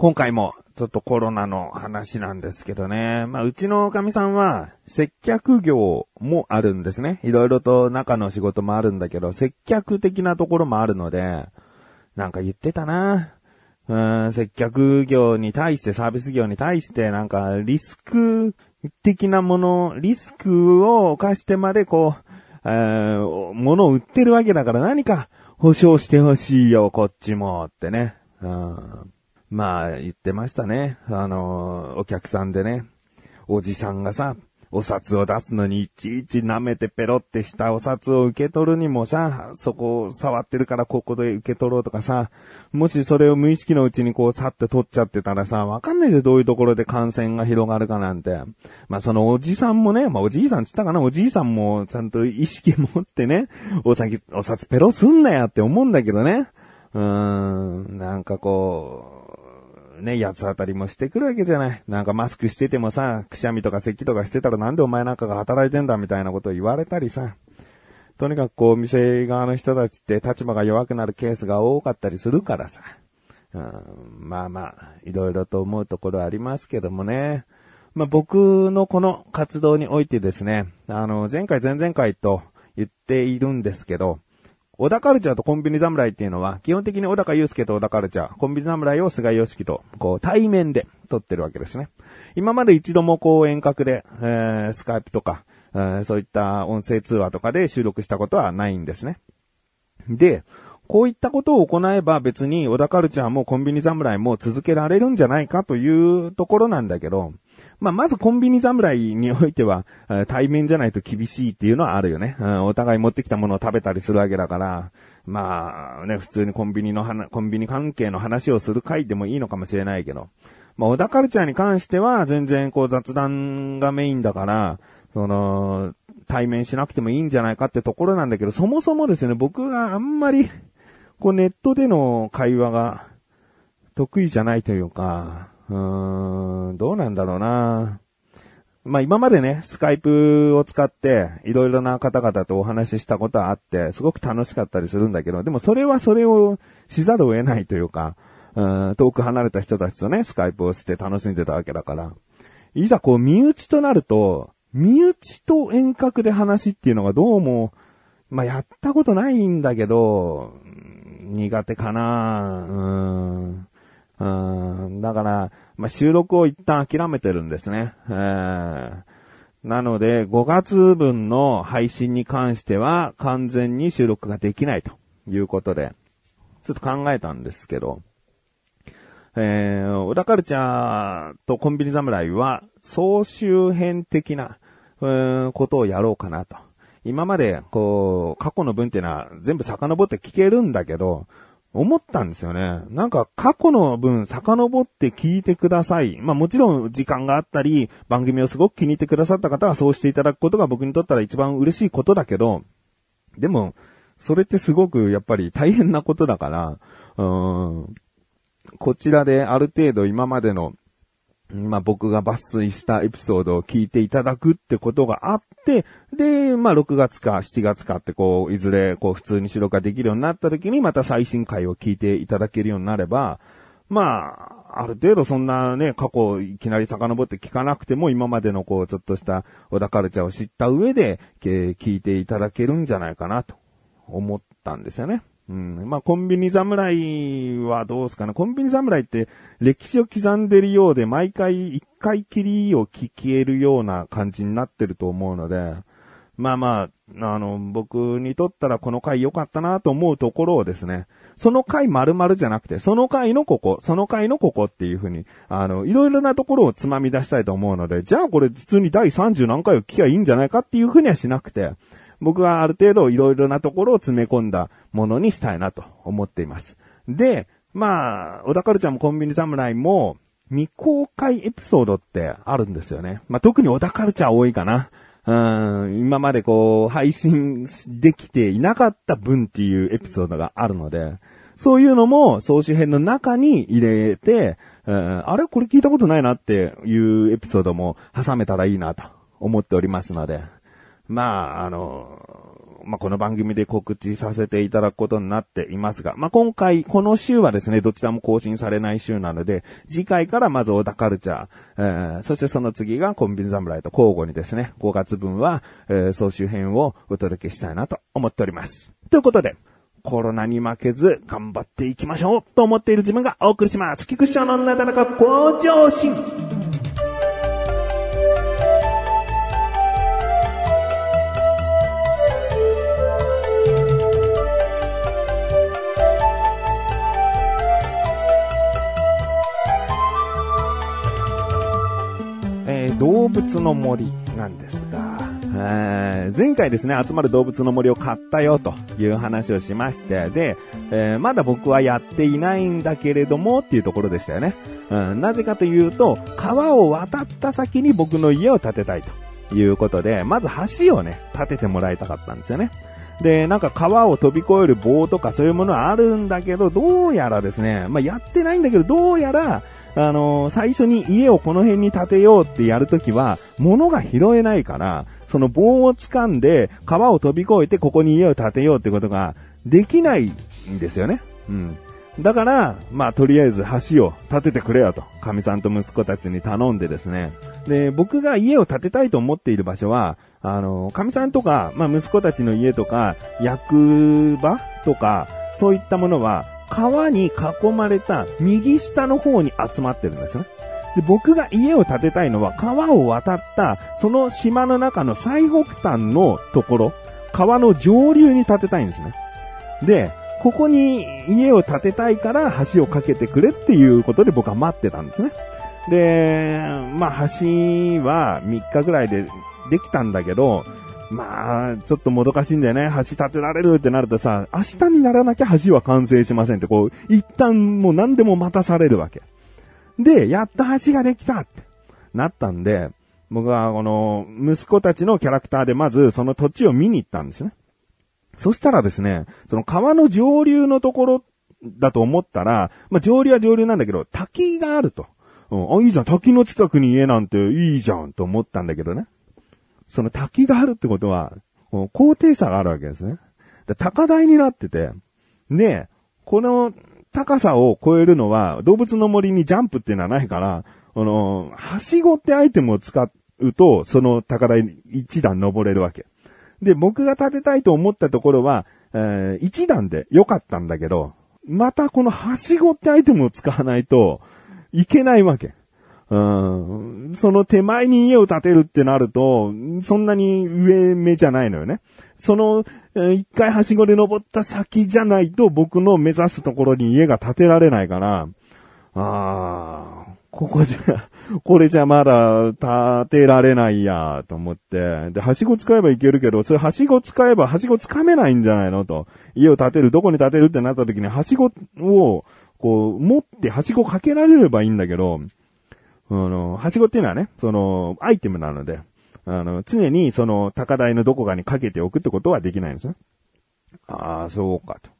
今回もちょっとコロナの話なんですけどね。まあ、うちの神さんは接客業もあるんですね。いろいろと中の仕事もあるんだけど、接客的なところもあるので、なんか言ってたな。うん、接客業に対して、サービス業に対して、なんかリスク的なもの、リスクを犯してまでこう、えー、物を売ってるわけだから何か保証してほしいよ、こっちも、ってね。うん、まあ、言ってましたね。あの、お客さんでね。おじさんがさ、お札を出すのにいちいち舐めてペロってしたお札を受け取るにもさ、そこを触ってるからここで受け取ろうとかさ、もしそれを無意識のうちにこうさって取っちゃってたらさ、わかんないでどういうところで感染が広がるかなんて。まあそのおじさんもね、まあおじいさんつったかな、おじいさんもちゃんと意識持ってね、お先、お札ペロすんなやって思うんだけどね。うーん、なんかこう、ね、八つ当たりもしてくるわけじゃない。なんかマスクしててもさ、くしゃみとか咳とかしてたらなんでお前なんかが働いてんだみたいなことを言われたりさ。とにかくこう、店側の人たちって立場が弱くなるケースが多かったりするからさ。うん、まあまあ、いろいろと思うところありますけどもね。まあ僕のこの活動においてですね、あの、前回前々回と言っているんですけど、小田カルチャーとコンビニ侍っていうのは、基本的に小高祐介と小田カルチャー、コンビニ侍を菅義樹と、こう、対面で撮ってるわけですね。今まで一度もこう遠隔で、えー、スカイプとか、えー、そういった音声通話とかで収録したことはないんですね。で、こういったことを行えば別に小田カルチャーもコンビニ侍も続けられるんじゃないかというところなんだけど、まあ、まずコンビニ侍においては、対面じゃないと厳しいっていうのはあるよね。うんお互い持ってきたものを食べたりするわけだから、まあね、普通にコンビニの話、コンビニ関係の話をする回でもいいのかもしれないけど、まあ、小田カルチャーに関しては全然こう雑談がメインだから、その、対面しなくてもいいんじゃないかってところなんだけど、そもそもですね、僕があんまり、こうネットでの会話が得意じゃないというか、うーん、どうなんだろうな。まあ今までね、スカイプを使って、いろいろな方々とお話ししたことはあって、すごく楽しかったりするんだけど、でもそれはそれをしざるを得ないというか、うん遠く離れた人たちとね、スカイプをして楽しんでたわけだから、いざこう身内となると、身内と遠隔で話っていうのがどうも、まあやったことないんだけど、苦手かなうん。うん、だから、まあ、収録を一旦諦めてるんですね。えー、なので、5月分の配信に関しては完全に収録ができないということで、ちょっと考えたんですけど、えー、小田カルチャーとコンビニ侍は総集編的な、えー、ことをやろうかなと。今まで、こう、過去の文っていうのは全部遡って聞けるんだけど、思ったんですよね。なんか過去の分遡って聞いてください。まあもちろん時間があったり、番組をすごく気に入ってくださった方はそうしていただくことが僕にとったら一番嬉しいことだけど、でも、それってすごくやっぱり大変なことだから、うん、こちらである程度今までのまあ僕が抜粋したエピソードを聞いていただくってことがあって、で、まあ6月か7月かってこう、いずれこう普通に収録ができるようになった時にまた最新回を聞いていただけるようになれば、まあ、ある程度そんなね、過去いきなり遡って聞かなくても今までのこう、ちょっとした小田カルチャーを知った上で、聞いていただけるんじゃないかなと思ったんですよね。うん。まあ、コンビニ侍はどうすかね。コンビニ侍って歴史を刻んでるようで、毎回一回きりを聞けるような感じになってると思うので、まあまあ、あの、僕にとったらこの回良かったなと思うところをですね、その回丸々じゃなくて、その回のここ、その回のここっていうふうに、あの、いろいろなところをつまみ出したいと思うので、じゃあこれ普通に第30何回を聞きゃいいんじゃないかっていうふうにはしなくて、僕はある程度いろいろなところを詰め込んだものにしたいなと思っています。で、まあ、小田カルチャーもコンビニ侍も未公開エピソードってあるんですよね。まあ、特に小田カルチャー多いかな。うん、今までこう、配信できていなかった分っていうエピソードがあるので、そういうのも総集編の中に入れて、うん、あれ？これ聞いたことないなっていうエピソードも挟めたらいいなと思っておりますので、まあ、あの、まあ、この番組で告知させていただくことになっていますが、まあ、今回、この週はですね、どちらも更新されない週なので、次回からまず小田カルチャー、えー、そしてその次がコンビニ侍と交互にですね、5月分は、えー、総集編をお届けしたいなと思っております。ということで、コロナに負けず頑張っていきましょうと思っている自分がお送りします。菊池のなだらか向上心。物の森なんですが、えー、前回ですね、集まる動物の森を買ったよという話をしまして、で、えー、まだ僕はやっていないんだけれどもっていうところでしたよね。うん、なぜかというと、川を渡った先に僕の家を建てたいということで、まず橋をね、建ててもらいたかったんですよね。で、なんか川を飛び越える棒とかそういうものはあるんだけど、どうやらですね、まあ、やってないんだけど、どうやら、あのー、最初に家をこの辺に建てようってやるときは、物が拾えないから、その棒を掴んで、川を飛び越えてここに家を建てようってことができないんですよね。うん。だから、まあ、とりあえず橋を建ててくれよと、神さんと息子たちに頼んでですね。で、僕が家を建てたいと思っている場所は、あの、神さんとか、まあ、息子たちの家とか、役場とか、そういったものは、川に囲まれた右下の方に集まってるんですね。で僕が家を建てたいのは川を渡ったその島の中の最北端のところ、川の上流に建てたいんですね。で、ここに家を建てたいから橋を架けてくれっていうことで僕は待ってたんですね。で、まあ橋は3日ぐらいでできたんだけど、まあ、ちょっともどかしいんだよね。橋建てられるってなるとさ、明日にならなきゃ橋は完成しませんって、こう、一旦もう何でも待たされるわけ。で、やっと橋ができたってなったんで、僕はこの息子たちのキャラクターでまずその土地を見に行ったんですね。そしたらですね、その川の上流のところだと思ったら、まあ上流は上流なんだけど、滝があると。うん、あ、いいじゃん、滝の近くに家なんていいじゃんと思ったんだけどね。その滝があるってことは、高低差があるわけですね。高台になってて、で、この高さを超えるのは、動物の森にジャンプっていうのはないから、あの、はしごってアイテムを使うと、その高台一段登れるわけ。で、僕が建てたいと思ったところは、えー、一段で良かったんだけど、またこのはしごってアイテムを使わないといけないわけ。うん。その手前に家を建てるってなると、そんなに上目じゃないのよね。その、一回はしごで登った先じゃないと僕の目指すところに家が建てられないから、ああ、ここじゃ、これじゃまだ建てられないや、と思って。で、はしご使えばいけるけど、それはしご使えばはしご掴めないんじゃないの？と。家を建てる、どこに建てるってなった時にはしごを、こう、持ってはしごかけられればいいんだけど、あの、はしごっていうのはね、その、アイテムなので、あの、常にその高台のどこかにかけておくってことはできないんですね。ああ、そうかと。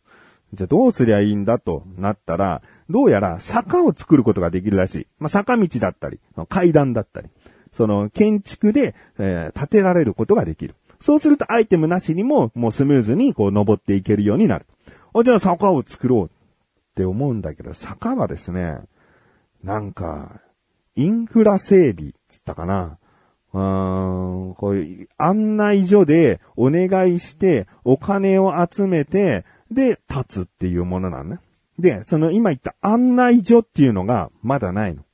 じゃあどうすりゃいいんだとなったら、どうやら坂を作ることができるらしい。まあ、坂道だったり、階段だったり、その建築で、えー、建てられることができる。そうするとアイテムなしにももうスムーズにこう登っていけるようになる。あ、じゃあ坂を作ろうって思うんだけど、坂はですね、なんか、インフラ整備つったかな。うーん、こういう案内所でお願いしてお金を集めて、で、立つっていうものなのね。で、その今言った案内所っていうのがまだないの。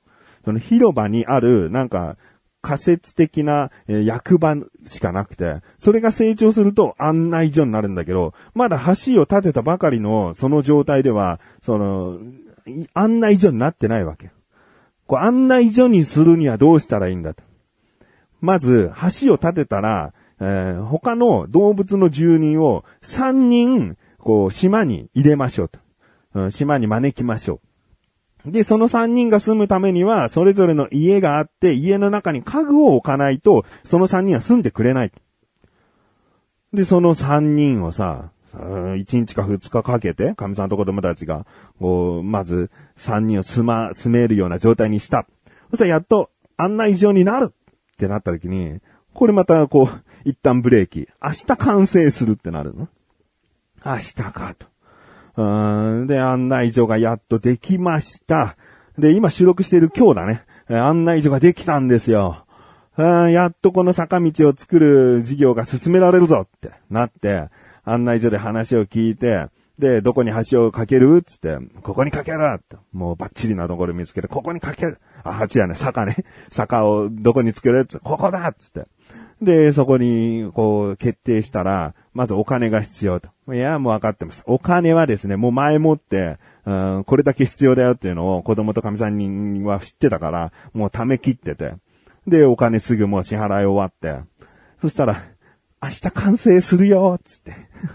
その広場にある、なんか、仮説的な、役場しかなくて、それが成長すると案内所になるんだけど、まだ橋を建てたばかりのその状態では、その、案内所になってないわけ。こう案内所にするにはどうしたらいいんだと。まず、橋を建てたら、えー、他の動物の住人を3人、こう、島に入れましょうと。うん、島に招きましょう。で、その3人が住むためには、それぞれの家があって、家の中に家具を置かないと、その3人は住んでくれない。で、その3人をさ、1日か2日かけて、神さんと子供たちが、こう、まず3人を住ま、住めるような状態にした。そしたらやっと案内状になるってなった時に、これまたこう、一旦ブレーキ。明日完成するってなるの明日かと。うんで、案内所がやっとできました。で、今収録している今日だね。案内所ができたんですよ。やっとこの坂道を作る事業が進められるぞってなって、案内所で話を聞いて、で、どこに橋を架ける？つって、ここに架けるって。もうバッチリなところ見つけて、ここに架ける。あ、橋やね、坂ね。坂をどこに作る？つ、ここだつって。で、そこに、こう、決定したら、まずお金が必要と。いや、もう分かってます。お金はですね、もう前もって、これだけ必要だよっていうのを子供と神さんには知ってたから、もう溜め切ってて。で、お金すぐもう支払い終わって。そしたら、明日完成するよつって。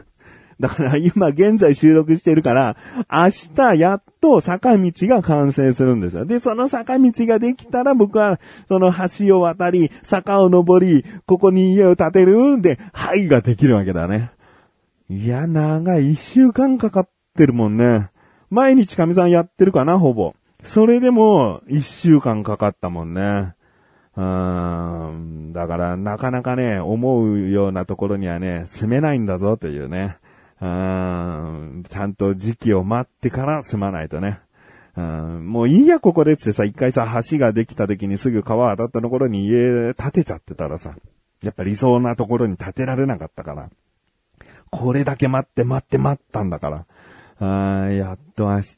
だから今現在収録してるから、明日やっと坂道が完成するんですよ。で、その坂道ができたら僕はその橋を渡り、坂を登り、ここに家を建てるんで、はいができるわけだね。いや、長い一週間かかってるもんね。毎日神さんやってるかな、ほぼ。それでも一週間かかったもんね。うん。だからなかなかね、思うようなところにはね、住めないんだぞというね。うん、ちゃんと時期を待ってから住まないとね。うん、もういいや、ここでってさ、一回さ、橋ができた時にすぐ川当たったところに家建てちゃってたらさ、やっぱ理想なところに建てられなかったから。これだけ待って待って待ったんだから。あーやっと明日、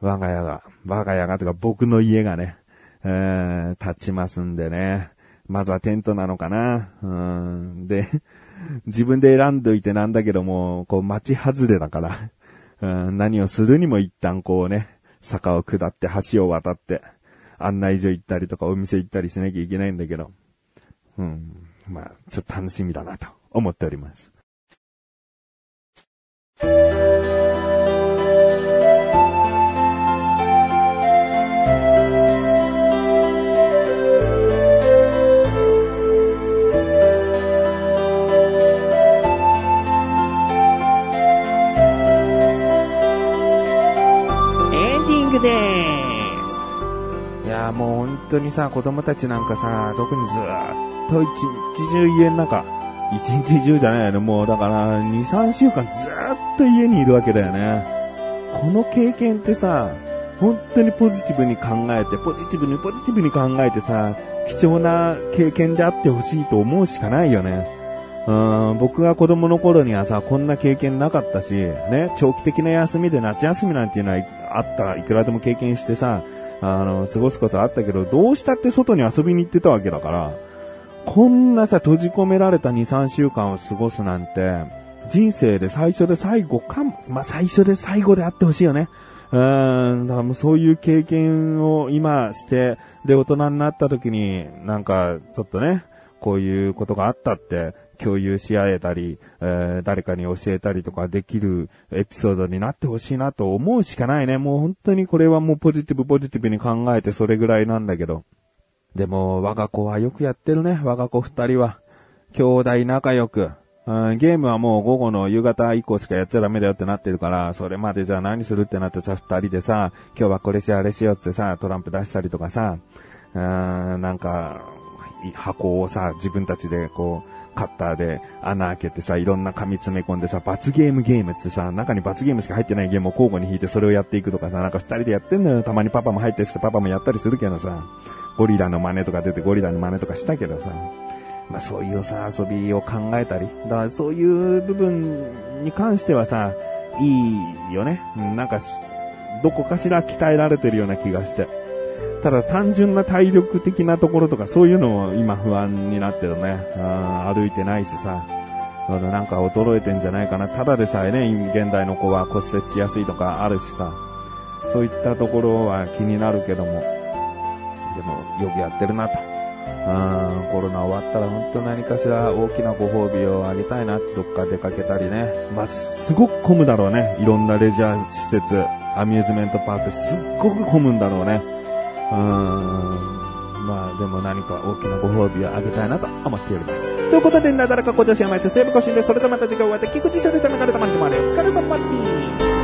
我が家が、我が家がとか僕の家がね、えー、立ちますんでね。まずはテントなのかな。うん。で、自分で選んどいてなんだけども、こう、街外れだから、うん、何をするにも一旦こうね、坂を下って橋を渡って、案内所行ったりとかお店行ったりしなきゃいけないんだけど、うん、まあ、ちょっと楽しみだなと思っております。当にさ、子供たちなんかさ、特にずっと一日中家の中、一日中じゃないよね。もうだから2、3週間ずっと家にいるわけだよね。この経験ってさ、本当にポジティブに考えて、ポジティブにポジティブに考えてさ、貴重な経験であってほしいと思うしかないよね。うん、僕が子供の頃にはさ、こんな経験なかったし、ね、長期的な休みで夏休みなんていうのはあった、いくらでも経験してさ、あの、過ごすことあったけど、どうしたって外に遊びに行ってたわけだから、こんなさ、閉じ込められた2、3週間を過ごすなんて、人生で最初で最後かも、まあ、最初で最後であってほしいよね。うーん、だからもうそういう経験を今して、で、大人になった時に、なんか、ちょっとね、こういうことがあったって、共有し合えたり、えー、誰かに教えたりとかできるエピソードになってほしいなと思うしかないね。もう本当にこれはもうポジティブポジティブに考えてそれぐらいなんだけど。でも、我が子はよくやってるね。我が子二人は。兄弟仲良く。ゲームはもう午後の夕方以降しかやっちゃダメだよってなってるから、それまでじゃあ何するってなってさ、二人でさ、今日はこれしあれしようってさ、トランプ出したりとかさ、うん、なんか、箱をさ、自分たちでこう、カッターで穴開けてさ、いろんな紙詰め込んでさ、罰ゲームゲームってさ、中に罰ゲームしか入ってないゲームを交互に引いてそれをやっていくとかさ、なんか二人でやってんのよ。たまにパパも入っててパパもやったりするけどさ、ゴリラの真似とか出てゴリラの真似とかしたけどさ、まあそういうさ、遊びを考えたり、だからそういう部分に関してはさ、いいよね。なんか、どこかしら鍛えられてるような気がして。ただ単純な体力的なところとかそういうのを今不安になってるね。歩いてないしさ。なんか衰えてんじゃないかな。ただでさえね、現代の子は骨折しやすいとかあるしさ。そういったところは気になるけども。でも、よくやってるなと。うん、コロナ終わったら本当何かしら大きなご褒美をあげたいなってどっか出かけたりね。まあ、すごく混むだろうね。いろんなレジャー施設、アミューズメントパークすっごく混むんだろうね。うん。まあでも何か大きなご褒美をあげたいなと思っております。ということで、なだらかご女子甘いす、西武更新で、それとまた次回終わって、菊池処理で流れたまにでもあれお疲れ様に。